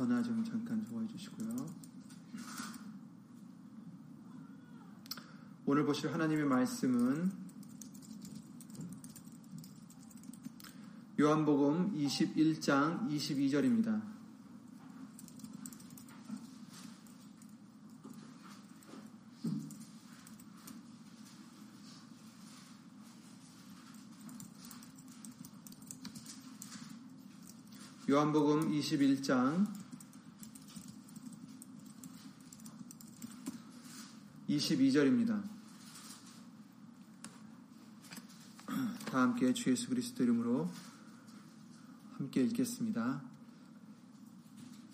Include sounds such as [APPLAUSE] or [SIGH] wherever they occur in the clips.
전화 좀 잠깐 좀 해주시고요. 오늘 보실 하나님의 말씀은 요한복음 21장 22절입니다. 요한복음 21장 22절입니다. 다 함께 주 예수 그리스도 이름으로 함께 읽겠습니다.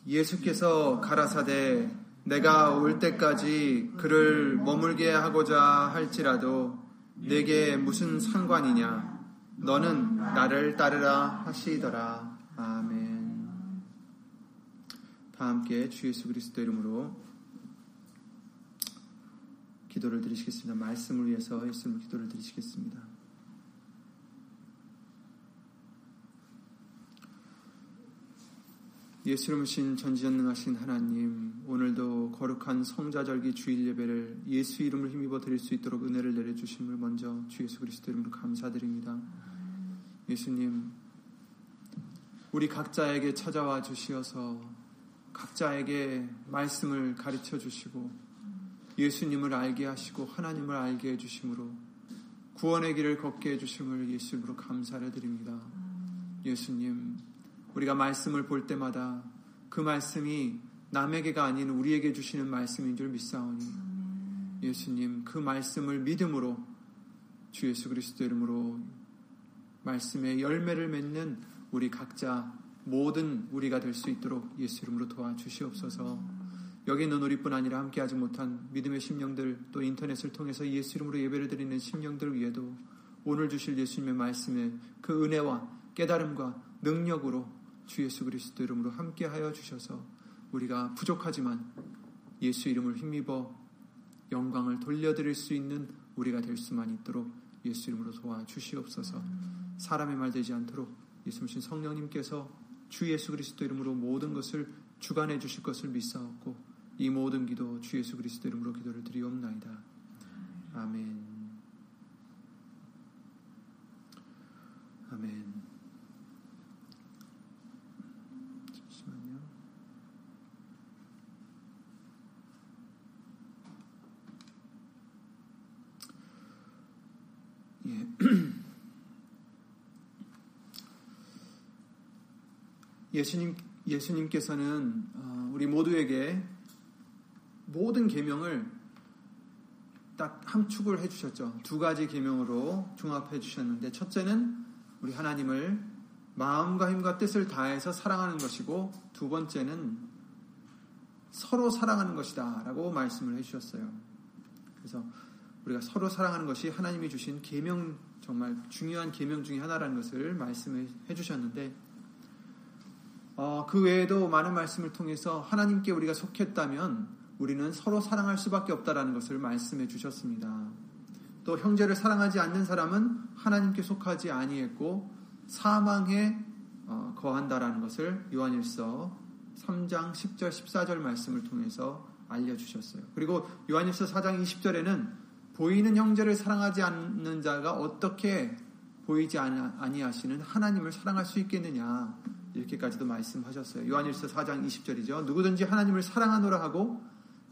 예수께서 가라사대 내가 올 때까지 그를 머물게 하고자 할지라도 내게 무슨 상관이냐 너는 나를 따르라 하시더라. 아멘. 다 함께 주 예수 그리스도 이름으로 기도를 드리시겠습니다. 말씀을 위해서 예수님 기도를 드리시겠습니다. 예수님이신 전지전능하신 하나님, 오늘도 거룩한 성자절기 주일 예배를 예수 이름을 힘입어 드릴 수 있도록 은혜를 내려주심을 먼저 주 예수 그리스도 이름으로 감사드립니다. 예수님, 우리 각자에게 찾아와 주시어서 각자에게 말씀을 가르쳐 주시고 예수님을 알게 하시고 하나님을 알게 해 주심으로 구원의 길을 걷게 해 주심을 예수님으로 감사를 드립니다. 예수님, 우리가 말씀을 볼 때마다 그 말씀이 남에게가 아닌 우리에게 주시는 말씀인 줄 믿사오니 예수님 그 말씀을 믿음으로 주 예수 그리스도 이름으로 말씀의 열매를 맺는 우리 각자 모든 우리가 될 수 있도록 예수 이름으로 도와주시옵소서. 여기 있는 우리뿐 아니라 함께하지 못한 믿음의 심령들 또 인터넷을 통해서 예수 이름으로 예배를 드리는 심령들 위에도 오늘 주실 예수님의 말씀에 그 은혜와 깨달음과 능력으로 주 예수 그리스도 이름으로 함께하여 주셔서 우리가 부족하지만 예수 이름을 힘입어 영광을 돌려드릴 수 있는 우리가 될 수만 있도록 예수 이름으로 도와주시옵소서. 사람의 말 되지 않도록 예수님 성령님께서 주 예수 그리스도 이름으로 모든 것을 주관해 주실 것을 믿사옵고 이 모든 기도 주 예수 그리스도 이름으로 기도를 드리옵나이다. 아멘. 아멘. 잠시만요. 예. [CLEARS THROAT] 예수님 예수님께서는 어, 우리 모두에게 모든 계명을 딱 함축을 해주셨죠. 두 가지 계명으로 종합해 주셨는데 첫째는 우리 하나님을 마음과 힘과 뜻을 다해서 사랑하는 것이고 두 번째는 서로 사랑하는 것이다 라고 말씀을 해주셨어요. 그래서 우리가 서로 사랑하는 것이 하나님이 주신 계명 정말 중요한 계명 중의 하나라는 것을 말씀해 주셨는데 어, 그 외에도 많은 말씀을 통해서 하나님께 우리가 속했다면 우리는 서로 사랑할 수밖에 없다라는 것을 말씀해 주셨습니다. 또 형제를 사랑하지 않는 사람은 하나님께 속하지 아니했고 사망에 어, 거한다라는 것을 요한일서 3장 10절 14절 말씀을 통해서 알려주셨어요. 그리고 요한일서 4장 20절에는 보이는 형제를 사랑하지 않는 자가 어떻게 보이지 아니하시는 하나님을 사랑할 수 있겠느냐 이렇게까지도 말씀하셨어요. 요한일서 4장 20절이죠. 누구든지 하나님을 사랑하노라 하고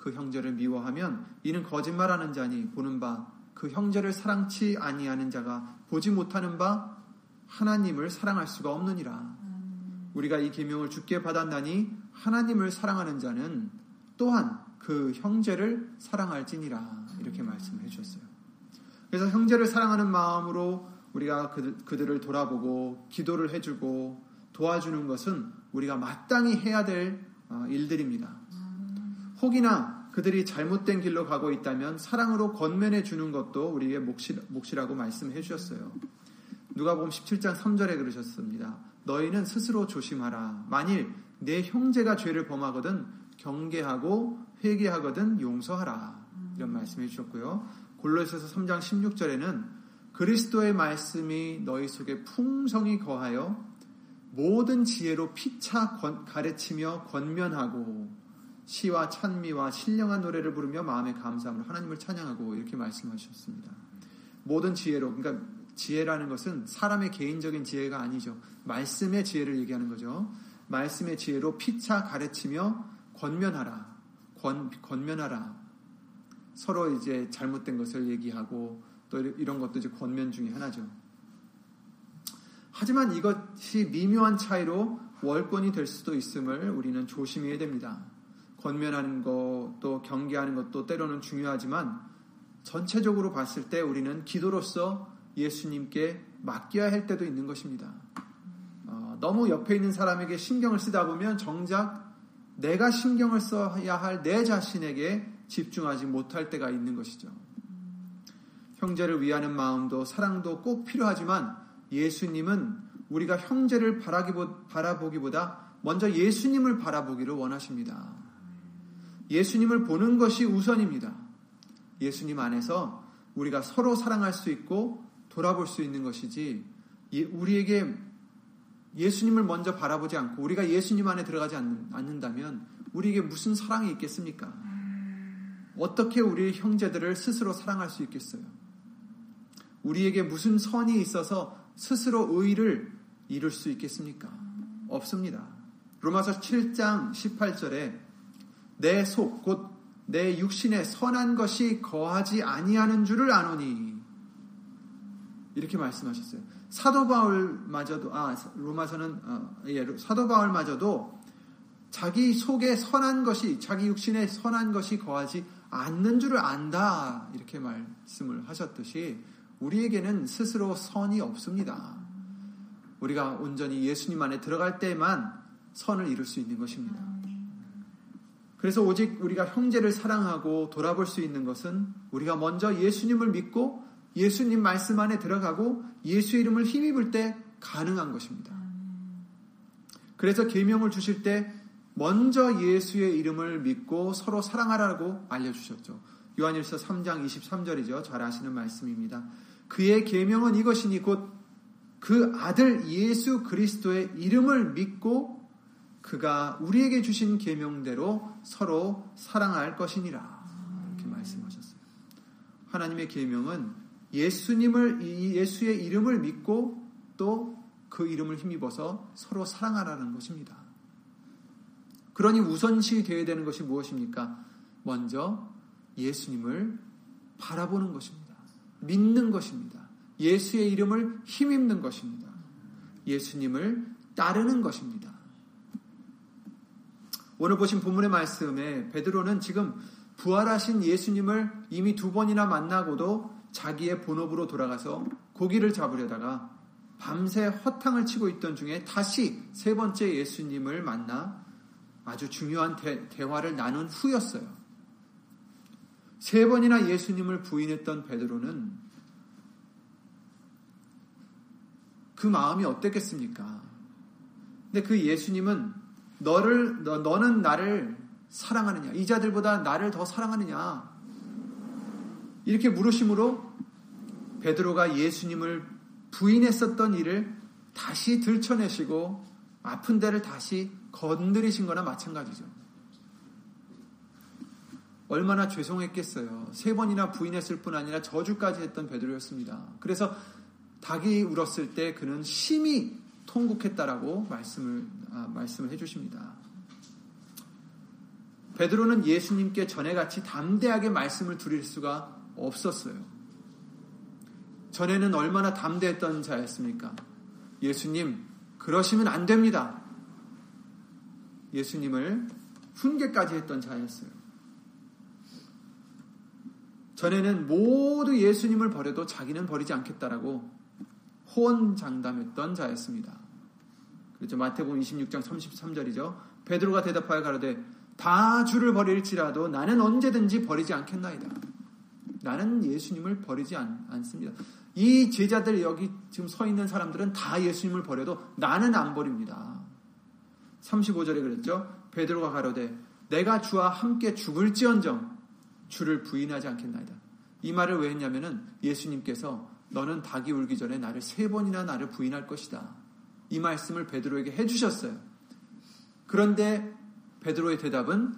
그 형제를 미워하면 이는 거짓말하는 자니 보는 바 그 형제를 사랑치 아니하는 자가 보지 못하는 바 하나님을 사랑할 수가 없느니라. 우리가 이 계명을 주께 받았나니 하나님을 사랑하는 자는 또한 그 형제를 사랑할지니라 이렇게 말씀해 주셨어요. 그래서 형제를 사랑하는 마음으로 우리가 그들 을 돌아보고 기도를 해주고 도와주는 것은 우리가 마땅히 해야 될 어, 일들입니다. 혹이나 그들이 잘못된 길로 가고 있다면 사랑으로 권면해 주는 것도 우리의 몫이, 몫이라고 말씀해 주셨어요. 누가복음 17장 3절에 그러셨습니다. 너희는 스스로 조심하라. 만일 내 형제가 죄를 범하거든 경계하고 회개하거든 용서하라. 이런 말씀해 주셨고요. 골로새서 3장 16절에는 그리스도의 말씀이 너희 속에 풍성히 거하여 모든 지혜로 피차 가르치며 권면하고 시와 찬미와 신령한 노래를 부르며 마음에 감사함으로 하나님을 찬양하고 이렇게 말씀하셨습니다. 모든 지혜로 그러니까 지혜라는 것은 사람의 개인적인 지혜가 아니죠. 말씀의 지혜를 얘기하는 거죠. 말씀의 지혜로 피차 가르치며 권면하라. 권, 권면하라. 서로 이제 잘못된 것을 얘기하고 또 이런 것도 이제 권면 중에 하나죠. 하지만 이것이 미묘한 차이로 월권이 될 수도 있음을 우리는 조심해야 됩니다. 권면하는 것, 또 경계하는 것도 때로는 중요하지만 전체적으로 봤을 때 우리는 기도로서 예수님께 맡겨야 할 때도 있는 것입니다. 어, 너무 옆에 있는 사람에게 신경을 쓰다 보면 정작 내가 신경을 써야 할 내 자신에게 집중하지 못할 때가 있는 것이죠. 형제를 위하는 마음도 사랑도 꼭 필요하지만 예수님은 우리가 형제를 바라보기보다 먼저 예수님을 바라보기를 원하십니다. 예수님을 보는 것이 우선입니다. 예수님 안에서 우리가 서로 사랑할 수 있고 돌아볼 수 있는 것이지 우리에게 예수님을 먼저 바라보지 않고 우리가 예수님 안에 들어가지 않는 다면 우리에게 무슨 사랑이 있겠습니까? 어떻게 우리 형제들을 스스로 사랑할 수 있겠어요? 우리에게 무슨 선이 있어서 스스로 의를 이룰 수 있겠습니까? 없습니다. 로마서 7장 18절에 내 속, 곧 내 육신에 선한 것이 거하지 아니하는 줄을 아노니. 이렇게 말씀하셨어요. 사도 바울마저도, 아, 로마서는, 어, 예, 사도 바울마저도 자기 속에 선한 것이, 자기 육신에 선한 것이 거하지 않는 줄을 안다. 이렇게 말씀을 하셨듯이 우리에게는 스스로 선이 없습니다. 우리가 온전히 예수님 안에 들어갈 때만 선을 이룰 수 있는 것입니다. 그래서 오직 우리가 형제를 사랑하고 돌아볼 수 있는 것은 우리가 먼저 예수님을 믿고 예수님 말씀 안에 들어가고 예수 이름을 힘입을 때 가능한 것입니다. 그래서 계명을 주실 때 먼저 예수의 이름을 믿고 서로 사랑하라고 알려주셨죠. 요한일서 3장 23절이죠. 잘 아시는 말씀입니다. 그의 계명은 이것이니 곧 그 아들 예수 그리스도의 이름을 믿고 그가 우리에게 주신 계명대로 서로 사랑할 것이니라. 이렇게 말씀하셨어요. 하나님의 계명은 예수님을 예수의 이름을 믿고 또 그 이름을 힘입어서 서로 사랑하라는 것입니다. 그러니 우선시 되어야 되는 것이 무엇입니까? 먼저 예수님을 바라보는 것입니다. 믿는 것입니다. 예수의 이름을 힘입는 것입니다. 예수님을 따르는 것입니다. 오늘 보신 본문의 말씀에 베드로는 지금 부활하신 예수님을 이미 두 번이나 만나고도 자기의 본업으로 돌아가서 고기를 잡으려다가 밤새 허탕을 치고 있던 중에 다시 세 번째 예수님을 만나 아주 중요한 대, 대화를 나눈 후였어요. 세 번이나 예수님을 부인했던 베드로는 그 마음이 어땠겠습니까? 근데 그 예수님은 너를 너, 너는 나를 사랑하느냐? 이 자들보다 나를 더 사랑하느냐? 이렇게 물으심으로 베드로가 예수님을 부인했었던 일을 다시 들춰내시고 아픈 데를 다시 건드리신 거나 마찬가지죠. 얼마나 죄송했겠어요. 세 번이나 부인했을 뿐 아니라 저주까지 했던 베드로였습니다. 그래서 닭이 울었을 때 그는 심히 통곡했다라고 말씀을 아, 말씀을 해주십니다. 베드로는 예수님께 전에같이 담대하게 말씀을 드릴 수가 없었어요. 전에는 얼마나 담대했던 자였습니까? 예수님, 그러시면 안 됩니다. 예수님을 훈계까지 했던 자였어요. 전에는 모두 예수님을 버려도 자기는 버리지 않겠다라고 호언장담했던 자였습니다. 그렇죠. 마태복음 26장 33절이죠. 베드로가 대답하여 가로되 다 주를 버릴지라도 나는 언제든지 버리지 않겠나이다. 나는 예수님을 버리지 않, 않습니다. 이 제자들 여기 지금 서 있는 사람들은 다 예수님을 버려도 나는 안 버립니다. 35절에 그랬죠. 베드로가 가로되 내가 주와 함께 죽을지언정 주를 부인하지 않겠나이다. 이 말을 왜 했냐면은 예수님께서 너는 닭이 울기 전에 나를 세 번이나 나를 부인할 것이다. 이 말씀을 베드로에게 해주셨어요. 그런데 베드로의 대답은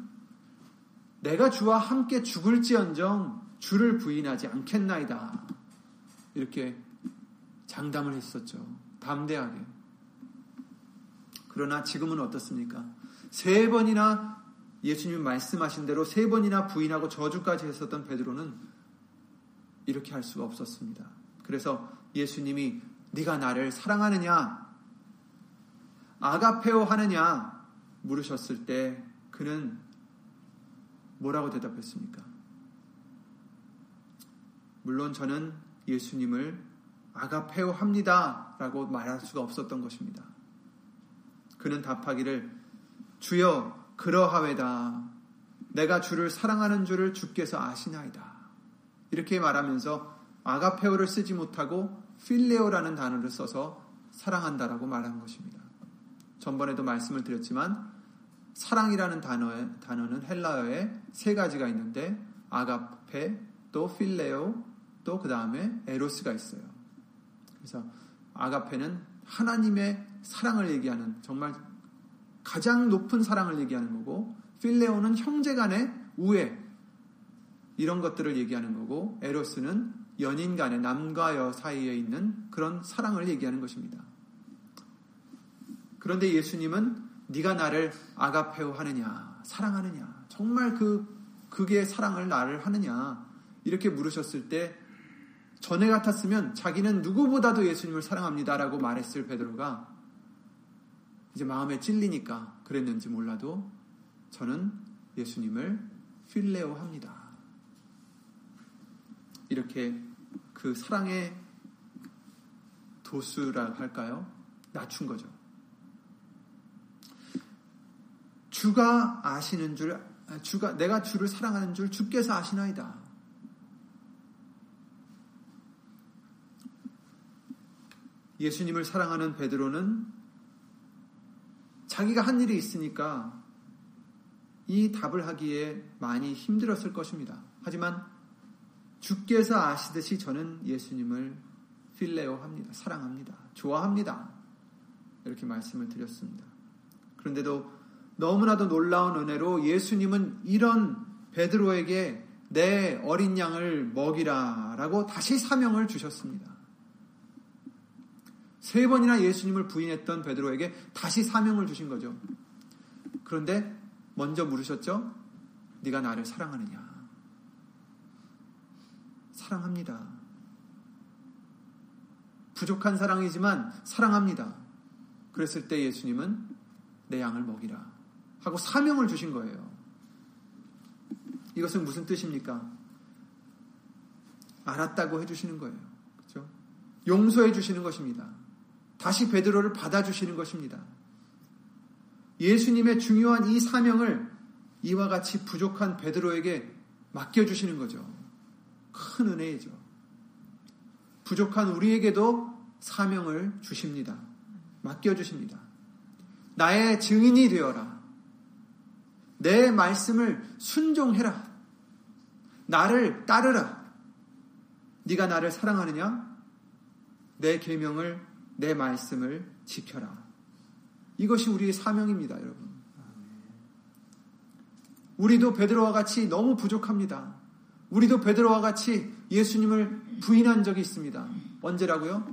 내가 주와 함께 죽을지언정 주를 부인하지 않겠나이다. 이렇게 장담을 했었죠. 담대하게. 그러나 지금은 어떻습니까? 세 번이나 예수님 말씀하신 대로 세 번이나 부인하고 저주까지 했었던 베드로는 이렇게 할 수가 없었습니다. 그래서 예수님이 네가 나를 사랑하느냐 아가페오 하느냐 물으셨을 때 그는 뭐라고 대답했습니까? 물론 저는 예수님을 아가페오 합니다. 라고 말할 수가 없었던 것입니다. 그는 답하기를 주여 그러하외다. 내가 주를 사랑하는 줄을 주께서 아시나이다. 이렇게 말하면서 아가페오를 쓰지 못하고 필레오라는 단어를 써서 사랑한다라고 말한 것입니다. 전번에도 말씀을 드렸지만 사랑이라는 단어의, 단어는 헬라어에 세 가지가 있는데 아가페, 또 필레오, 또 그 다음에 에로스가 있어요. 그래서 아가페는 하나님의 사랑을 얘기하는 정말 가장 높은 사랑을 얘기하는 거고 필레오는 형제간의 우애 이런 것들을 얘기하는 거고 에로스는 연인 간의 남과 여 사이에 있는 그런 사랑을 얘기하는 것입니다. 그런데 예수님은 네가 나를 아가페오 하느냐 사랑하느냐 정말 그 그게 사랑을 나를 하느냐 이렇게 물으셨을 때 전에 같았으면 자기는 누구보다도 예수님을 사랑합니다라고 말했을 베드로가 이제 마음에 찔리니까 그랬는지 몰라도 저는 예수님을 필레오 합니다. 이렇게 그 사랑의 도수라 할까요? 낮춘 거죠. 주가 아시는 줄, 주가, 내가 주를 사랑하는 줄 주께서 아시나이다. 예수님을 사랑하는 베드로는 자기가 한 일이 있으니까 이 답을 하기에 많이 힘들었을 것입니다. 하지만 주께서 아시듯이 저는 예수님을 필레오 합니다. 사랑합니다. 좋아합니다. 이렇게 말씀을 드렸습니다. 그런데도 너무나도 놀라운 은혜로 예수님은 이런 베드로에게 내 어린 양을 먹이라 라고 다시 사명을 주셨습니다. 세 번이나 예수님을 부인했던 베드로에게 다시 사명을 주신 거죠. 그런데 먼저 물으셨죠? 네가 나를 사랑하느냐? 사랑합니다. 부족한 사랑이지만 사랑합니다. 그랬을 때 예수님은 내 양을 먹이라 하고 사명을 주신 거예요. 이것은 무슨 뜻입니까? 알았다고 해주시는 거예요. 그렇죠? 용서해 주시는 것입니다. 다시 베드로를 받아주시는 것입니다. 예수님의 중요한 이 사명을 이와 같이 부족한 베드로에게 맡겨주시는 거죠. 큰 은혜이죠. 부족한 우리에게도 사명을 주십니다. 맡겨주십니다. 나의 증인이 되어라. 내 말씀을 순종해라. 나를 따르라. 네가 나를 사랑하느냐? 내 계명을 내 말씀을 지켜라. 이것이 우리의 사명입니다, 여러분. 우리도 베드로와 같이 너무 부족합니다. 우리도 베드로와 같이 예수님을 부인한 적이 있습니다. 언제라고요?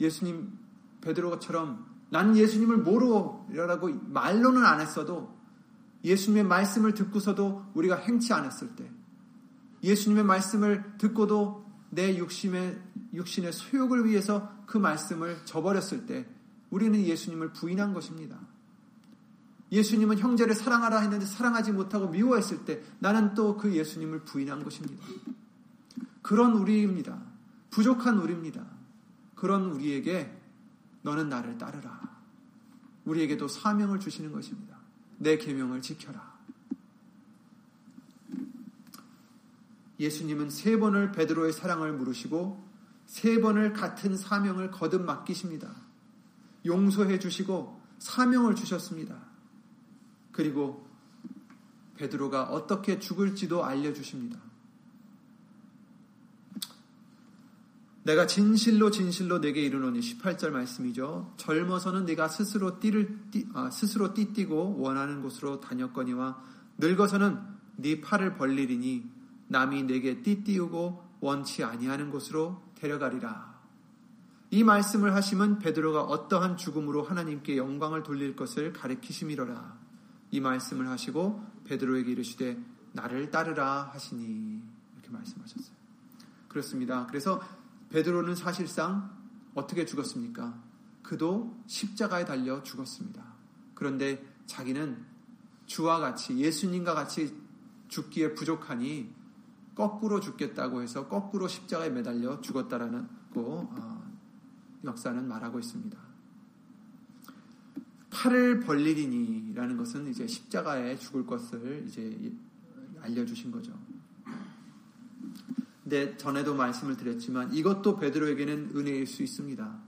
예수님 베드로처럼 난 예수님을 모르라고 말로는 안 했어도 예수님의 말씀을 듣고서도 우리가 행치 않았을 때 예수님의 말씀을 듣고도 내 육신의 육신의 소욕을 위해서 그 말씀을 저버렸을 때 우리는 예수님을 부인한 것입니다. 예수님은 형제를 사랑하라 했는데 사랑하지 못하고 미워했을 때 나는 또 그 예수님을 부인한 것입니다. 그런 우리입니다. 부족한 우리입니다. 그런 우리에게 너는 나를 따르라. 우리에게도 사명을 주시는 것입니다. 내 계명을 지켜라. 예수님은 세 번을 베드로의 사랑을 물으시고 세 번을 같은 사명을 거듭 맡기십니다. 용서해 주시고 사명을 주셨습니다. 그리고 베드로가 어떻게 죽을지도 알려 주십니다. 내가 진실로 진실로 내게 이르노니 18절 말씀이죠. 젊어서는 네가 스스로 띠를 띠, 아, 스스로 띠띠고 원하는 곳으로 다녔거니와 늙어서는 네 팔을 벌리리니 남이 내게 띠띠우고 원치 아니하는 곳으로 데려가리라. 이 말씀을 하시면 베드로가 어떠한 죽음으로 하나님께 영광을 돌릴 것을 가리키심이로라. 이 말씀을 하시고 베드로에게 이르시되 나를 따르라 하시니 이렇게 말씀하셨어요. 그렇습니다. 그래서 베드로는 사실상 어떻게 죽었습니까? 그도 십자가에 달려 죽었습니다. 그런데 자기는 주와 같이 예수님과 같이 죽기에 부족하니 거꾸로 죽겠다고 해서 거꾸로 십자가에 매달려 죽었다라는 거 어, 역사는 말하고 있습니다. 팔을 벌리리니라는 것은 이제 십자가에 죽을 것을 이제 알려주신 거죠. 근데 전에도 말씀을 드렸지만 이것도 베드로에게는 은혜일 수 있습니다.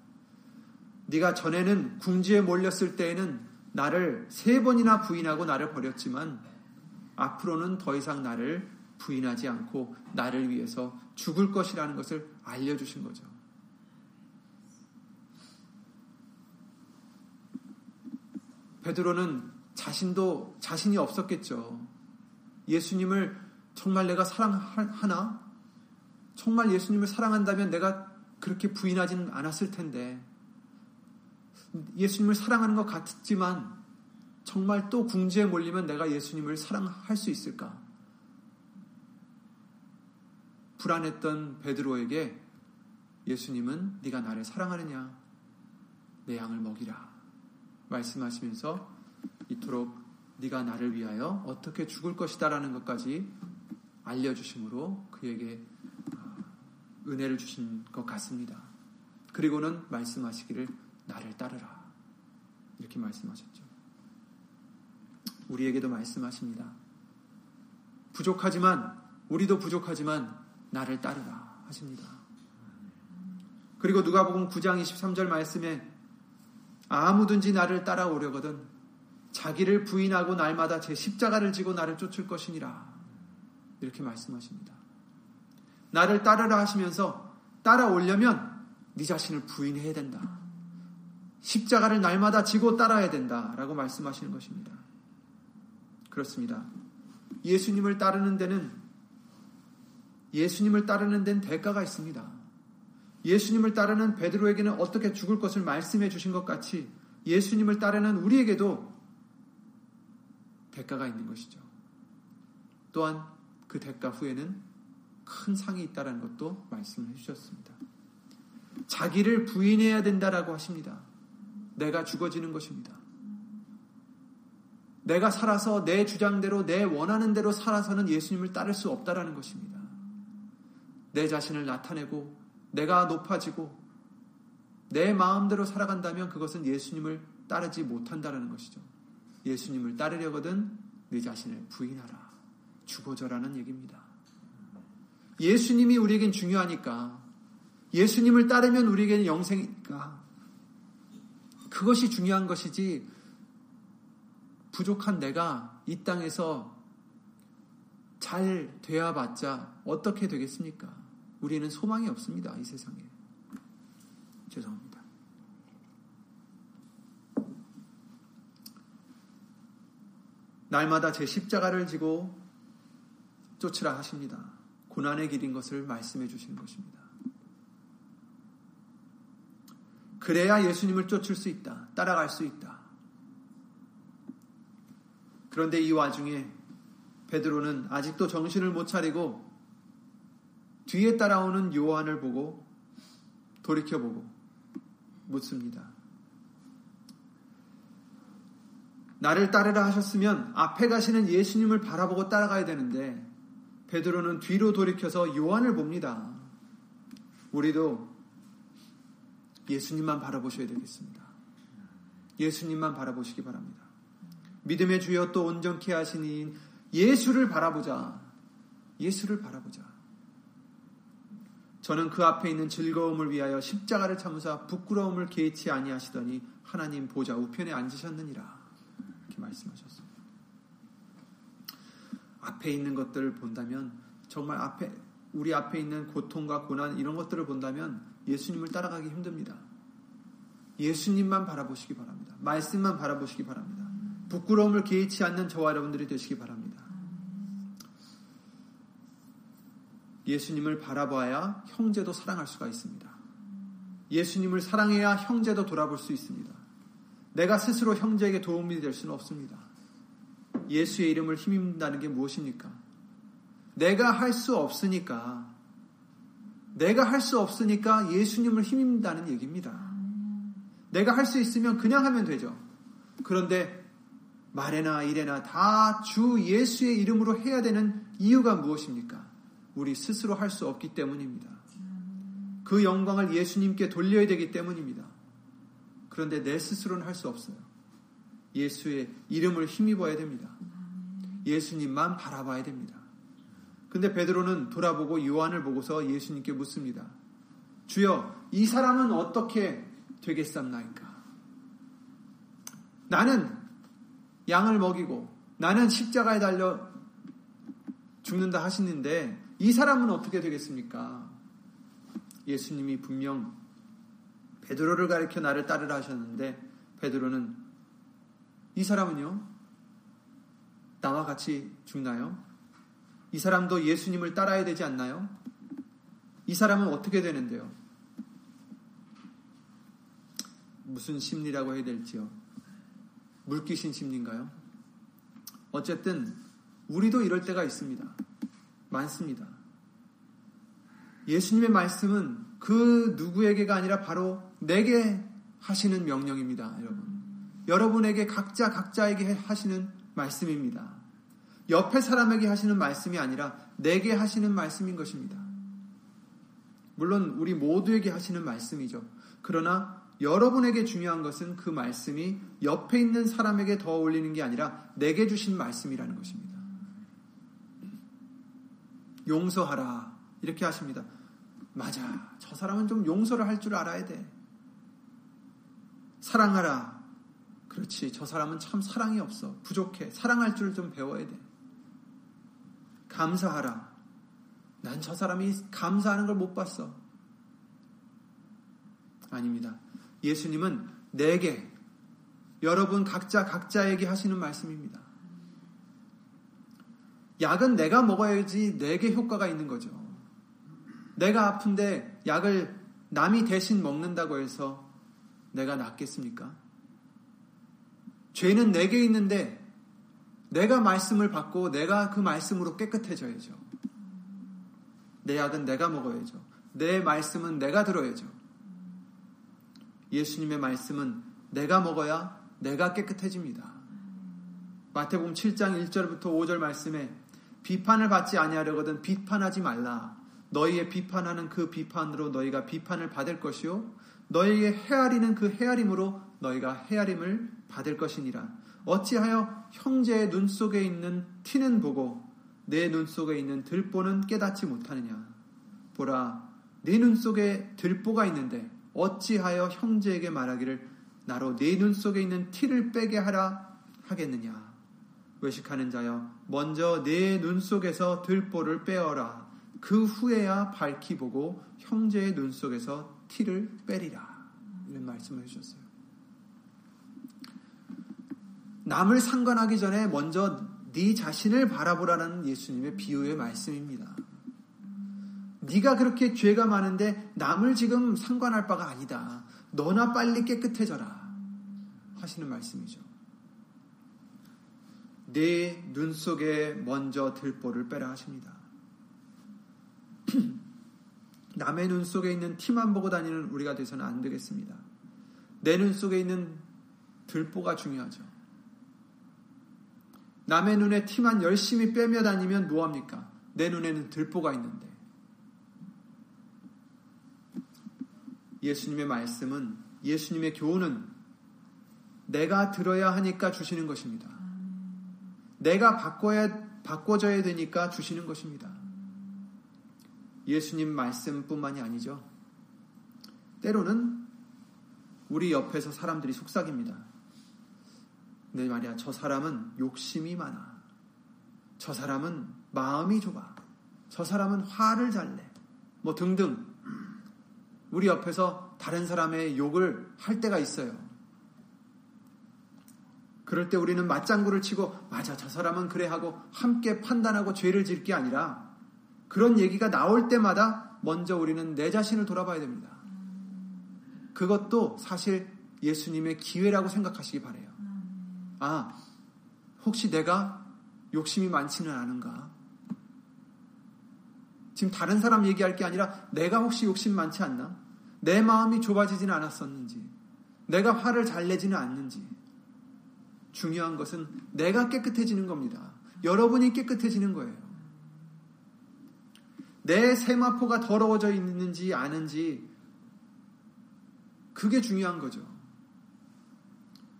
네가 전에는 궁지에 몰렸을 때에는 나를 세 번이나 부인하고 나를 버렸지만 앞으로는 더 이상 나를 부인하지 않고 나를 위해서 죽을 것이라는 것을 알려주신 거죠. 베드로는 자신도 자신이 없었겠죠. 예수님을 정말 내가 사랑하나? 정말 예수님을 사랑한다면 내가 그렇게 부인하지는 않았을 텐데 예수님을 사랑하는 것 같지만 정말 또 궁지에 몰리면 내가 예수님을 사랑할 수 있을까? 불안했던 베드로에게 예수님은 네가 나를 사랑하느냐? 내 양을 먹이라. 말씀하시면서 이토록 네가 나를 위하여 어떻게 죽을 것이다라는 것까지 알려주심으로 그에게 어, 은혜를 주신 것 같습니다. 그리고는 말씀하시기를 나를 따르라. 이렇게 말씀하셨죠. 우리에게도 말씀하십니다. 부족하지만, 우리도 부족하지만 나를 따르라 하십니다. 그리고 누가복음 9장 23절 말씀에 아무든지 나를 따라오려거든 자기를 부인하고 날마다 제 십자가를 지고 나를 쫓을 것이니라. 이렇게 말씀하십니다. 나를 따르라 하시면서 따라오려면 네 자신을 부인해야 된다. 십자가를 날마다 지고 따라야 된다라고 말씀하시는 것입니다. 그렇습니다. 예수님을 따르는 데는 예수님을 따르는 데는 대가가 있습니다. 예수님을 따르는 베드로에게는 어떻게 죽을 것을 말씀해 주신 것 같이 예수님을 따르는 우리에게도 대가가 있는 것이죠. 또한 그 대가 후에는 큰 상이 있다는 것도 말씀해 주셨습니다. 자기를 부인해야 된다라고 하십니다. 내가 죽어지는 것입니다. 내가 살아서 내 주장대로 내 원하는 대로 살아서는 예수님을 따를 수 없다라는 것입니다. 내 자신을 나타내고 내가 높아지고 내 마음대로 살아간다면 그것은 예수님을 따르지 못한다라는 것이죠. 예수님을 따르려거든 네 자신을 부인하라. 죽어져라는 얘기입니다. 예수님이 우리에겐 중요하니까 예수님을 따르면 우리에게는 영생이니까 그것이 중요한 것이지 부족한 내가 이 땅에서 잘 되어봤자 어떻게 되겠습니까? 우리는 소망이 없습니다. 이 세상에. 죄송합니다. 날마다 제 십자가를 지고 쫓으라 하십니다. 고난의 길인 것을 말씀해 주시는 것입니다. 그래야 예수님을 쫓을 수 있다. 따라갈 수 있다. 그런데 이 와중에 베드로는 아직도 정신을 못 차리고 뒤에 따라오는 요한을 보고 돌이켜보고 묻습니다. 나를 따르라 하셨으면 앞에 가시는 예수님을 바라보고 따라가야 되는데 베드로는 뒤로 돌이켜서 요한을 봅니다. 우리도 예수님만 바라보셔야 되겠습니다. 예수님만 바라보시기 바랍니다. 믿음의 주여 또 온전케 하시니 예수를 바라보자. 예수를 바라보자. 저는 그 앞에 있는 즐거움을 위하여 십자가를 참으사 부끄러움을 개의치 아니하시더니 하나님 보좌 우편에 앉으셨느니라. 이렇게 말씀하셨습니다. 앞에 있는 것들을 본다면 정말 앞에 우리 앞에 있는 고통과 고난 이런 것들을 본다면 예수님을 따라가기 힘듭니다. 예수님만 바라보시기 바랍니다. 말씀만 바라보시기 바랍니다. 부끄러움을 개의치 않는 저와 여러분들이 되시기 바랍니다. 예수님을 바라봐야 형제도 사랑할 수가 있습니다. 예수님을 사랑해야 형제도 돌아볼 수 있습니다. 내가 스스로 형제에게 도움이 될 수는 없습니다. 예수의 이름을 힘입는다는 게 무엇입니까? 내가 할 수 없으니까, 내가 할 수 없으니까 예수님을 힘입는다는 얘기입니다. 내가 할 수 있으면 그냥 하면 되죠. 그런데 말에나 일에나 다 주 예수의 이름으로 해야 되는 이유가 무엇입니까? 우리 스스로 할 수 없기 때문입니다. 그 영광을 예수님께 돌려야 되기 때문입니다. 그런데 내 스스로는 할 수 없어요. 예수의 이름을 힘입어야 됩니다. 예수님만 바라봐야 됩니다. 근데 베드로는 돌아보고 요한을 보고서 예수님께 묻습니다. 주여, 이 사람은 어떻게 되겠삼나이까? 나는 양을 먹이고 나는 십자가에 달려 죽는다 하시는데 이 사람은 어떻게 되겠습니까? 예수님이 분명 베드로를 가리켜 나를 따르라 하셨는데 베드로는 이 사람은요 나와 같이 죽나요? 이 사람도 예수님을 따라야 되지 않나요? 이 사람은 어떻게 되는데요? 무슨 심리라고 해야 될지요? 물귀신 심리인가요? 어쨌든 우리도 이럴 때가 있습니다. 많습니다. 예수님의 말씀은 그 누구에게가 아니라 바로 내게 하시는 명령입니다, 여러분. 여러분에게 각자 각자에게 하시는 말씀입니다. 옆에 사람에게 하시는 말씀이 아니라 내게 하시는 말씀인 것입니다. 물론 우리 모두에게 하시는 말씀이죠. 그러나 여러분에게 중요한 것은 그 말씀이 옆에 있는 사람에게 더 어울리는 게 아니라 내게 주신 말씀이라는 것입니다. 용서하라. 이렇게 하십니다. 맞아. 저 사람은 좀 용서를 할 줄 알아야 돼. 사랑하라. 그렇지. 저 사람은 참 사랑이 없어. 부족해. 사랑할 줄 좀 배워야 돼. 감사하라. 난 저 사람이 감사하는 걸 못 봤어. 아닙니다. 예수님은 내게, 여러분 각자 각자에게 하시는 말씀입니다. 약은 내가 먹어야지 내게 효과가 있는 거죠. 내가 아픈데 약을 남이 대신 먹는다고 해서 내가 낫겠습니까? 죄는 내게 있는데 내가 말씀을 받고 내가 그 말씀으로 깨끗해져야죠. 내 약은 내가 먹어야죠. 내 말씀은 내가 들어야죠. 예수님의 말씀은 내가 먹어야 내가 깨끗해집니다. 마태복음 7장 1절부터 5절 말씀에 비판을 받지 아니하려거든 비판하지 말라. 너희의 비판하는 그 비판으로 너희가 비판을 받을 것이요 너희에게 헤아리는 그 헤아림으로 너희가 헤아림을 받을 것이니라. 어찌하여 형제의 눈 속에 있는 티는 보고 내 눈 속에 있는 들보는 깨닫지 못하느냐. 보라, 내 눈 속에 들보가 있는데 어찌하여 형제에게 말하기를 나로 내 눈 속에 있는 티를 빼게 하라 하겠느냐. 외식하는 자여 먼저 내 눈 속에서 들보를 빼어라. 그 후에야 밝히 보고 형제의 눈 속에서 티를 빼리라. 이런 말씀을 해주셨어요. 남을 상관하기 전에 먼저 네 자신을 바라보라는 예수님의 비유의 말씀입니다. 네가 그렇게 죄가 많은데 남을 지금 상관할 바가 아니다. 너나 빨리 깨끗해져라. 하시는 말씀이죠. 내 눈 속에 먼저 들보를 빼라 하십니다. [CLEARS THROAT] 남의 눈 속에 있는 티만 보고 다니는 우리가 돼서는 안 되겠습니다. 내 눈 속에 있는 들보가 중요하죠. 남의 눈에 티만 열심히 빼며 다니면 뭐합니까? 내 눈에는 들보가 있는데. 예수님의 말씀은, 예수님의 교훈은 내가 들어야 하니까 주시는 것입니다. 내가 바꿔야, 바꿔줘야 되니까 주시는 것입니다. 예수님 말씀뿐만이 아니죠. 때로는 우리 옆에서 사람들이 속삭입니다. 내 말이야, 저 사람은 욕심이 많아. 저 사람은 마음이 좁아. 저 사람은 화를 잘 내. 뭐 등등. 우리 옆에서 다른 사람의 욕을 할 때가 있어요. 그럴 때 우리는 맞장구를 치고, 맞아, 저 사람은 그래 하고 함께 판단하고 죄를 질 게 아니라 그런 얘기가 나올 때마다 먼저 우리는 내 자신을 돌아봐야 됩니다. 그것도 사실 예수님의 기회라고 생각하시기 바래요. 아, 혹시 내가 욕심이 많지는 않은가? 지금 다른 사람 얘기할 게 아니라 내가 혹시 욕심 많지 않나? 내 마음이 좁아지지는 않았었는지, 내가 화를 잘 내지는 않는지. 중요한 것은 내가 깨끗해지는 겁니다. 여러분이 깨끗해지는 거예요. 내 세마포가 더러워져 있는지 아는지 그게 중요한 거죠.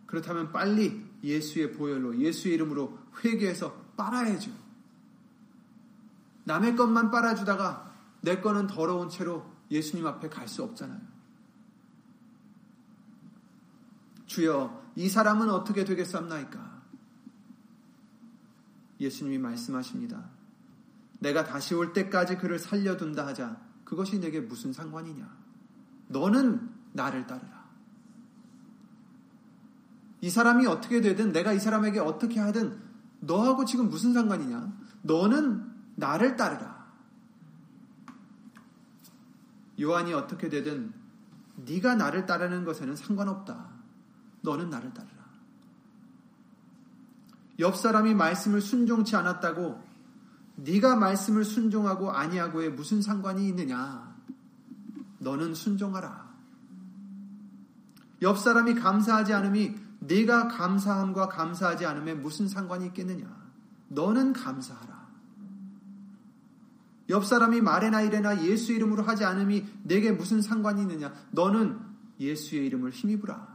그렇다면 빨리 예수의 보혈로 예수의 이름으로 회개해서 빨아야죠. 남의 것만 빨아주다가 내 거는 더러운 채로 예수님 앞에 갈 수 없잖아요. 주여, 이 사람은 어떻게 되겠습니까? 예수님이 말씀하십니다. 내가 다시 올 때까지 그를 살려둔다 하자. 그것이 내게 무슨 상관이냐? 너는 나를 따르라. 이 사람이 어떻게 되든 내가 이 사람에게 어떻게 하든 너하고 지금 무슨 상관이냐? 너는 나를 따르라. 요한이 어떻게 되든 네가 나를 따르는 것에는 상관없다. 너는 나를 따르라. 옆 사람이 말씀을 순종치 않았다고 네가 말씀을 순종하고 아니하고에 무슨 상관이 있느냐? 너는 순종하라. 옆 사람이 감사하지 않음이 네가 감사함과 감사하지 않음에 무슨 상관이 있겠느냐? 너는 감사하라. 옆 사람이 말해나 이래나 예수 이름으로 하지 않음이 내게 무슨 상관이 있느냐? 너는 예수의 이름을 힘입으라.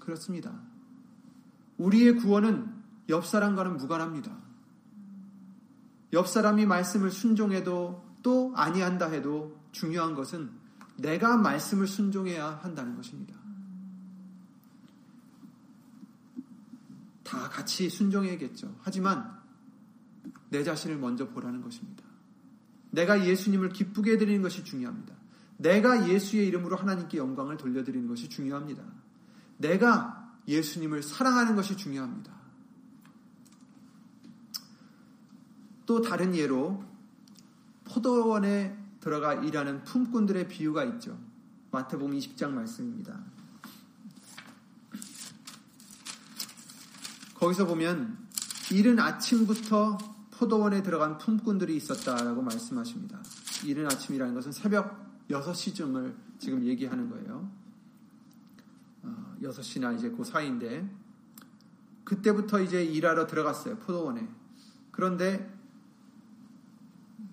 그렇습니다. 우리의 구원은 옆 사람과는 무관합니다. 옆 사람이 말씀을 순종해도 또 아니한다 해도 중요한 것은 내가 말씀을 순종해야 한다는 것입니다. 다 같이 순종해야겠죠. 하지만 내 자신을 먼저 보라는 것입니다. 내가 예수님을 기쁘게 해드리는 것이 중요합니다. 내가 예수의 이름으로 하나님께 영광을 돌려드리는 것이 중요합니다. 내가 예수님을 사랑하는 것이 중요합니다. 또 다른 예로 포도원에 들어가 일하는 품꾼들의 비유가 있죠. 마태복음 20장 말씀입니다. 거기서 보면 이른 아침부터 포도원에 들어간 품꾼들이 있었다라고 말씀하십니다. 이른 아침이라는 것은 새벽 6시쯤을 지금 얘기하는 거예요. 6시나 어, 이제 그 사이인데 그때부터 이제 일하러 들어갔어요. 포도원에. 그런데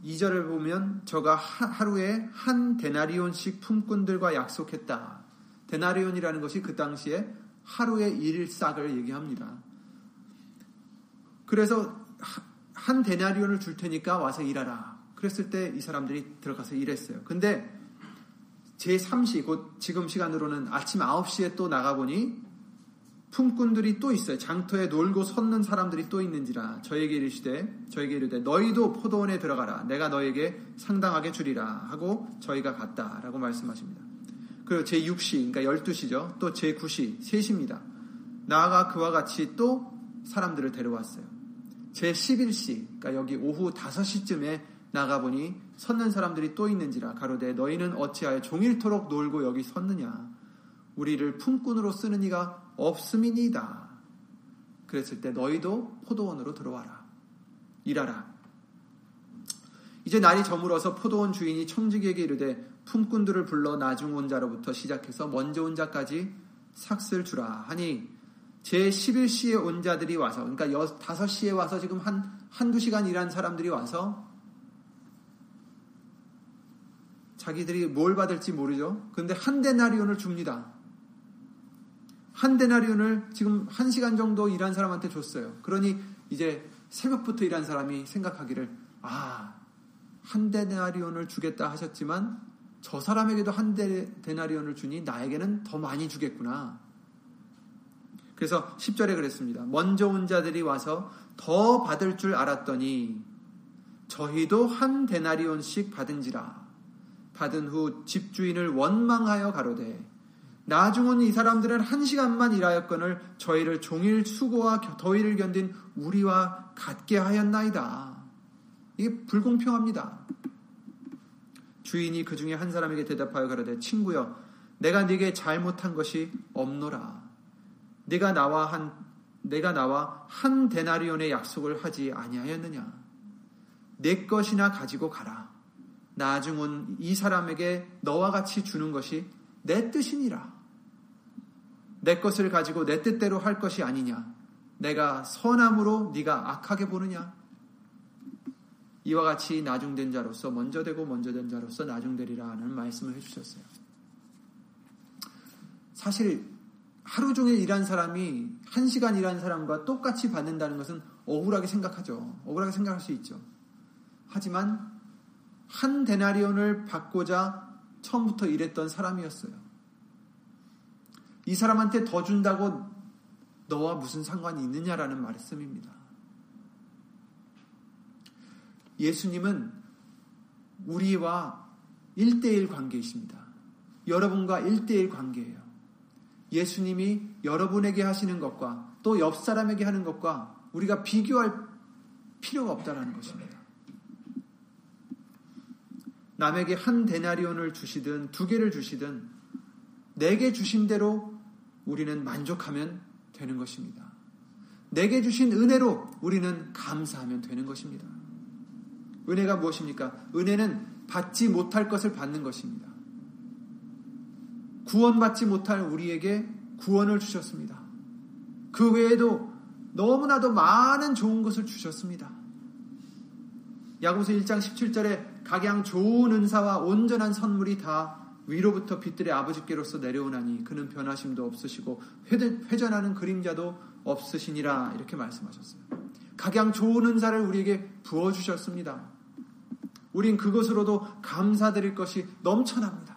2절을 보면 저가 하루에 한 데나리온씩 품꾼들과 약속했다. 데나리온이라는 것이 그 당시에 하루의 일삭을 얘기합니다. 그래서 한 데나리온을 줄 테니까 와서 일하라. 그랬을 때 이 사람들이 들어가서 일했어요. 근데 제3시, 곧 지금 시간으로는 아침 9시에 또 나가보니 품꾼들이 또 있어요. 장터에 놀고 섰는 사람들이 또 있는지라 저에게 이르시되 저에게 이르되 너희도 포도원에 들어가라 내가 너에게 상당하게 주리라 하고 저희가 갔다라고 말씀하십니다. 그리고 제6시 그러니까 12시죠. 또 제9시 3시입니다. 나아가 그와 같이 또 사람들을 데려왔어요. 제 11시 그러니까 여기 오후 5시쯤에 나가보니 섰는 사람들이 또 있는지라 가로되 너희는 어찌하여 종일토록 놀고 여기 섰느냐 우리를 품꾼으로 쓰는 이가 없음이니다. 그랬을 때 너희도 포도원으로 들어와라. 일하라. 이제 날이 저물어서 포도원 주인이 청지기에게 이르되 품꾼들을 불러 나중 온 자로부터 시작해서 먼저 온 자까지 삭슬 주라 하니 제 11시에 온 자들이 와서 그러니까 5시에 와서 지금 한 한두 시간 일한 사람들이 와서 자기들이 뭘 받을지 모르죠. 근데 한 데나리온을 줍니다. 한 데나리온을 지금 한 시간 정도 일한 사람한테 줬어요. 그러니 이제 새벽부터 일한 사람이 생각하기를 아, 한 데나리온을 주겠다 하셨지만 저 사람에게도 한 데나리온을 주니 나에게는 더 많이 주겠구나. 그래서 10절에 그랬습니다. 먼저 온 자들이 와서 더 받을 줄 알았더니 저희도 한 데나리온씩 받은지라 받은 후 집주인을 원망하여 가로되 나중은 이 사람들은 한 시간만 일하였거늘 저희를 종일 수고와 더위를 견딘 우리와 같게 하였나이다. 이게 불공평합니다. 주인이 그 중에 한 사람에게 대답하여 가로되 친구여 내가 네게 잘못한 것이 없노라. 네가 나와 한 내가 나와 한 데나리온의 약속을 하지 아니하였느냐? 내 것이나 가지고 가라. 나중은 이 사람에게 너와 같이 주는 것이 내 뜻이니라. 내 것을 가지고 내 뜻대로 할 것이 아니냐? 내가 선함으로 네가 악하게 보느냐? 이와 같이 나중된 자로서 먼저 되고 먼저 된 자로서 나중되리라 하는 말씀을 해주셨어요. 사실 하루 종일 일한 사람이 한 시간 일한 사람과 똑같이 받는다는 것은 억울하게 생각하죠. 억울하게 생각할 수 있죠. 하지만 한 데나리온을 받고자 처음부터 일했던 사람이었어요. 이 사람한테 더 준다고 너와 무슨 상관이 있느냐라는 말씀입니다. 예수님은 우리와 1대1 관계이십니다. 여러분과 1대1 관계예요. 예수님이 여러분에게 하시는 것과 또 옆 사람에게 하는 것과 우리가 비교할 필요가 없다는 것입니다. 남에게 한 데나리온을 주시든 두 개를 주시든 내게 주신 대로 우리는 만족하면 되는 것입니다. 내게 주신 은혜로 우리는 감사하면 되는 것입니다. 은혜가 무엇입니까? 은혜는 받지 못할 것을 받는 것입니다. 구원받지 못할 우리에게 구원을 주셨습니다. 그 외에도 너무나도 많은 좋은 것을 주셨습니다. 야고보서 1장 17절에 각양 좋은 은사와 온전한 선물이 다 위로부터 빛들의 아버지께로서 내려오나니 그는 변하심도 없으시고 회전하는 그림자도 없으시니라 이렇게 말씀하셨어요. 각양 좋은 은사를 우리에게 부어 주셨습니다. 우린 그것으로도 감사드릴 것이 넘쳐납니다.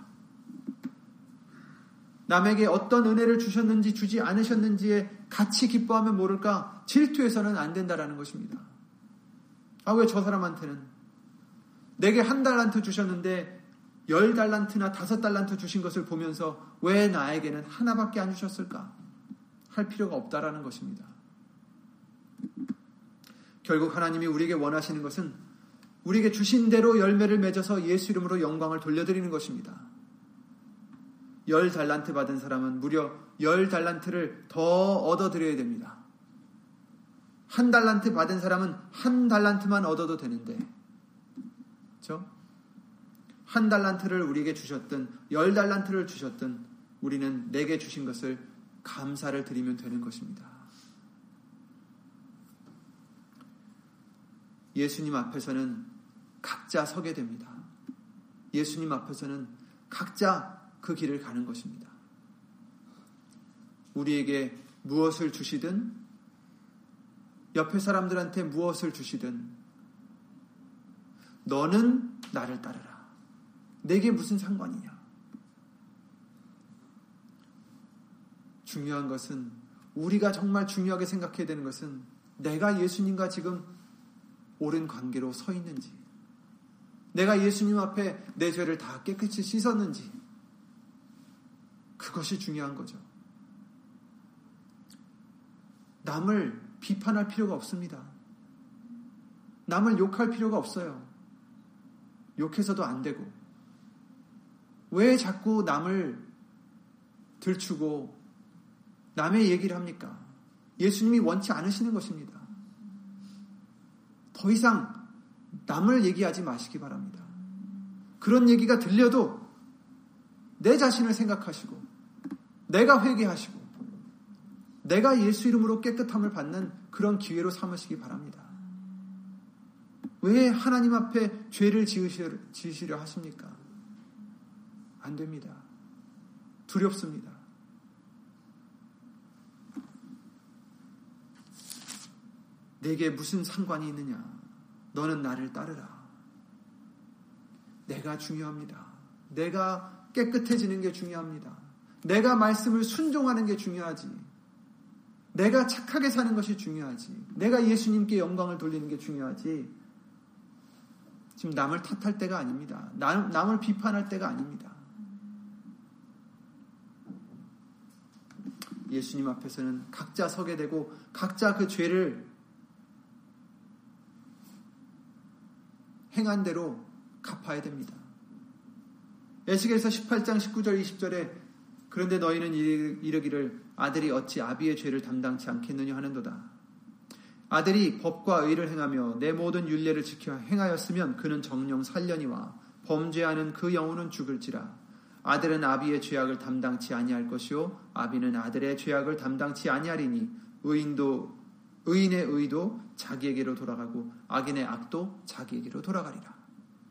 남에게 어떤 은혜를 주셨는지 주지 않으셨는지에 같이 기뻐하면 모를까 질투해서는 안 된다라는 것입니다. 아, 왜 저 사람한테는 내게 한 달란트 주셨는데 열 달란트나 다섯 달란트 주신 것을 보면서 왜 나에게는 하나밖에 안 주셨을까? 할 필요가 없다라는 것입니다. 결국 하나님이 우리에게 원하시는 것은 우리에게 주신 대로 열매를 맺어서 예수 이름으로 영광을 돌려드리는 것입니다. 열 달란트 받은 사람은 무려 열 달란트를 더 얻어드려야 됩니다. 한 달란트 받은 사람은 한 달란트만 얻어도 되는데, 그렇죠? 한 달란트를 우리에게 주셨든 열 달란트를 주셨든 우리는 내게 주신 것을 감사를 드리면 되는 것입니다. 예수님 앞에서는 각자 서게 됩니다. 예수님 앞에서는 각자 그 길을 가는 것입니다. 우리에게 무엇을 주시든 옆에 사람들한테 무엇을 주시든 너는 나를 따르라. 내게 무슨 상관이냐? 중요한 것은 우리가 정말 중요하게 생각해야 되는 것은 내가 예수님과 지금 옳은 관계로 서 있는지, 내가 예수님 앞에 내 죄를 다 깨끗이 씻었는지, 그것이 중요한 거죠. 남을 비판할 필요가 없습니다. 남을 욕할 필요가 없어요. 욕해서도 안 되고. 왜 자꾸 남을 들추고 남의 얘기를 합니까? 예수님이 원치 않으시는 것입니다. 더 이상 남을 얘기하지 마시기 바랍니다. 그런 얘기가 들려도 내 자신을 생각하시고 내가 회개하시고 내가 예수 이름으로 깨끗함을 받는 그런 기회로 삼으시기 바랍니다. 왜 하나님 앞에 죄를 지으시려 하십니까? 안 됩니다. 두렵습니다. 내게 무슨 상관이 있느냐? 너는 나를 따르라. 내가 중요합니다. 내가 깨끗해지는 게 중요합니다. 내가 말씀을 순종하는 게 중요하지. 내가 착하게 사는 것이 중요하지. 내가 예수님께 영광을 돌리는 게 중요하지. 지금 남을 탓할 때가 아닙니다. 남, 남을 비판할 때가 아닙니다. 예수님 앞에서는 각자 서게 되고 각자 그 죄를 행한 대로 갚아야 됩니다. 에스겔서 18장 19절 20절에 그런데 너희는 이르기를 아들이 어찌 아비의 죄를 담당치 않겠느냐 하는도다. 아들이 법과 의를 행하며 내 모든 윤례를 지켜 행하였으면 그는 정령 살려니와 범죄하는 그 영혼은 죽을지라. 아들은 아비의 죄악을 담당치 아니할 것이요 아비는 아들의 죄악을 담당치 아니하리니 의인도 의인의 의도 자기에게로 돌아가고 악인의 악도 자기에게로 돌아가리라.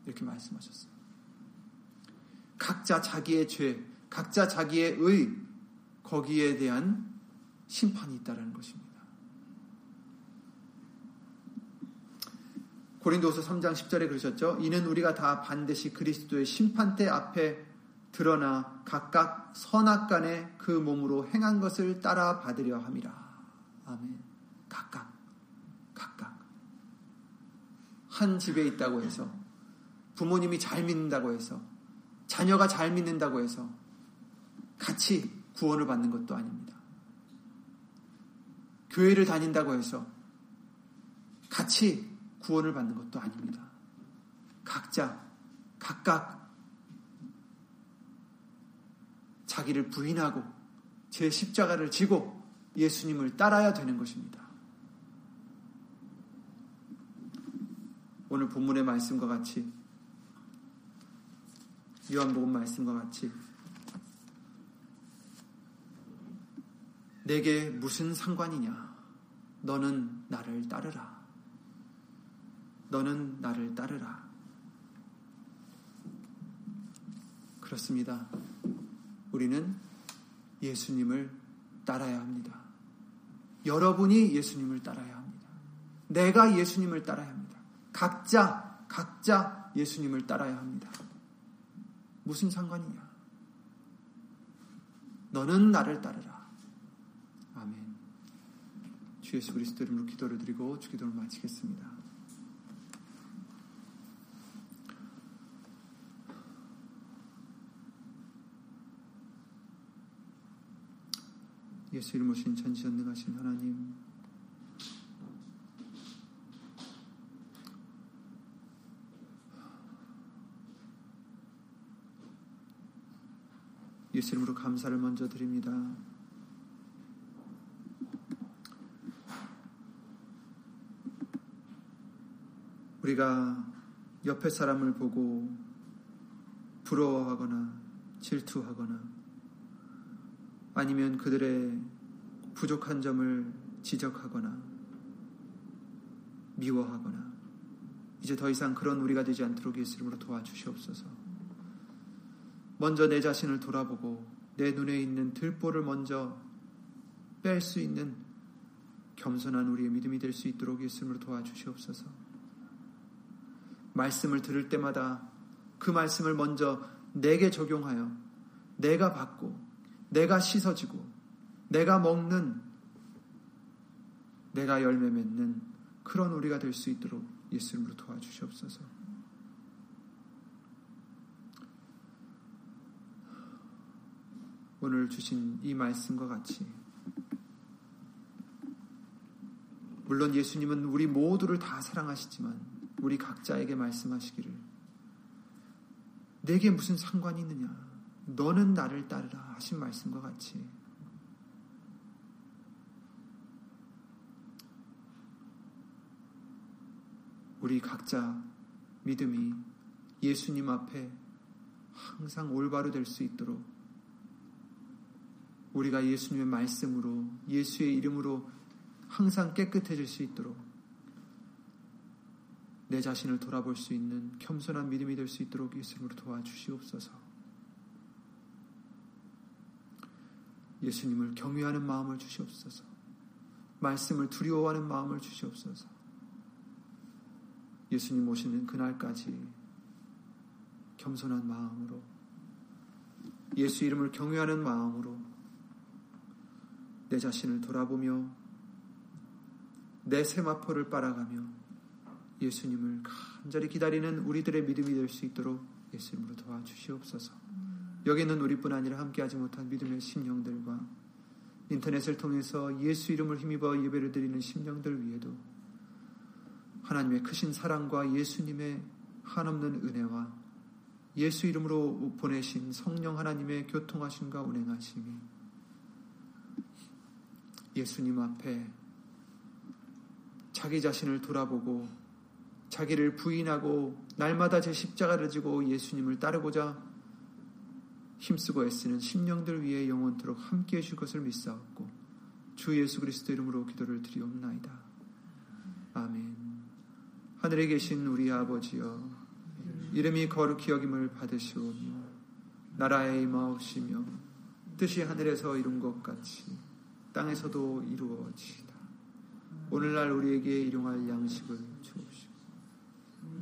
이렇게 말씀하셨어요. 각자 자기의 죄, 각자 자기의 의, 거기에 대한 심판이 있다는 것입니다. 고린도서 3장 10절에 그러셨죠. 이는 우리가 다 반드시 그리스도의 심판대 앞에 드러나 각각 선악 간에 그 몸으로 행한 것을 따라 받으려 함이라. 아멘. 각각, 각각. 한 집에 있다고 해서, 부모님이 잘 믿는다고 해서, 자녀가 잘 믿는다고 해서, 같이 구원을 받는 것도 아닙니다. 교회를 다닌다고 해서 같이 구원을 받는 것도 아닙니다. 각자, 각각 자기를 부인하고 제 십자가를 지고 예수님을 따라야 되는 것입니다. 오늘 본문의 말씀과 같이 요한복음 말씀과 같이 내게 무슨 상관이냐? 너는 나를 따르라. 너는 나를 따르라. 그렇습니다. 우리는 예수님을 따라야 합니다. 여러분이 예수님을 따라야 합니다. 내가 예수님을 따라야 합니다. 각자, 각자 예수님을 따라야 합니다. 무슨 상관이냐? 너는 나를 따르라. 주 예수 그리스도 이름으로 기도를 드리고 주기도를 마치겠습니다. 예수 이름 오신 전지전능하신 하나님 예수 이름으로 감사를 먼저 드립니다. 우리가 옆에 사람을 보고 부러워하거나 질투하거나 아니면 그들의 부족한 점을 지적하거나 미워하거나 이제 더 이상 그런 우리가 되지 않도록 예수 이름으로 도와주시옵소서. 먼저 내 자신을 돌아보고 내 눈에 있는 들보를 먼저 뺄 수 있는 겸손한 우리의 믿음이 될 수 있도록 예수 이름으로 도와주시옵소서. 말씀을 들을 때마다 그 말씀을 먼저 내게 적용하여 내가 받고 내가 씻어지고 내가 먹는 내가 열매 맺는 그런 우리가 될 수 있도록 예수님으로 도와주시옵소서. 오늘 주신 이 말씀과 같이 물론 예수님은 우리 모두를 다 사랑하시지만 우리 각자에게 말씀하시기를. 내게 무슨 상관이 있느냐? 너는 나를 따르라 하신 말씀과 같이. 우리 각자 믿음이 예수님 앞에 항상 올바로 될 수 있도록 우리가 예수님의 말씀으로 예수의 이름으로 항상 깨끗해질 수 있도록 내 자신을 돌아볼 수 있는 겸손한 믿음이 될 수 있도록 예수님으로 도와주시옵소서. 예수님을 경외하는 마음을 주시옵소서. 말씀을 두려워하는 마음을 주시옵소서. 예수님 오시는 그날까지 겸손한 마음으로 예수 이름을 경외하는 마음으로 내 자신을 돌아보며 내 세마포를 빨아가며 예수님을 간절히 기다리는 우리들의 믿음이 될 수 있도록 예수님으로 도와주시옵소서. 여기는 우리뿐 아니라 함께하지 못한 믿음의 심령들과 인터넷을 통해서 예수 이름을 힘입어 예배를 드리는 심령들 위에도 하나님의 크신 사랑과 예수님의 한없는 은혜와 예수 이름으로 보내신 성령 하나님의 교통하심과 운행하심이 예수님 앞에 자기 자신을 돌아보고 자기를 부인하고 날마다 제 십자가를 지고 예수님을 따르고자 힘쓰고 애쓰는 심령들 위해 영원토록 함께 해 줄 것을 믿사옵고 주 예수 그리스도 이름으로 기도를 드리옵나이다. 아멘. 하늘에 계신 우리 아버지여 이름이 거룩히 여김을 받으시오며 나라의 임하옵시며 뜻이 하늘에서 이룬 것 같이 땅에서도 이루어지이다. 오늘날 우리에게 일용할 양식을 주옵시고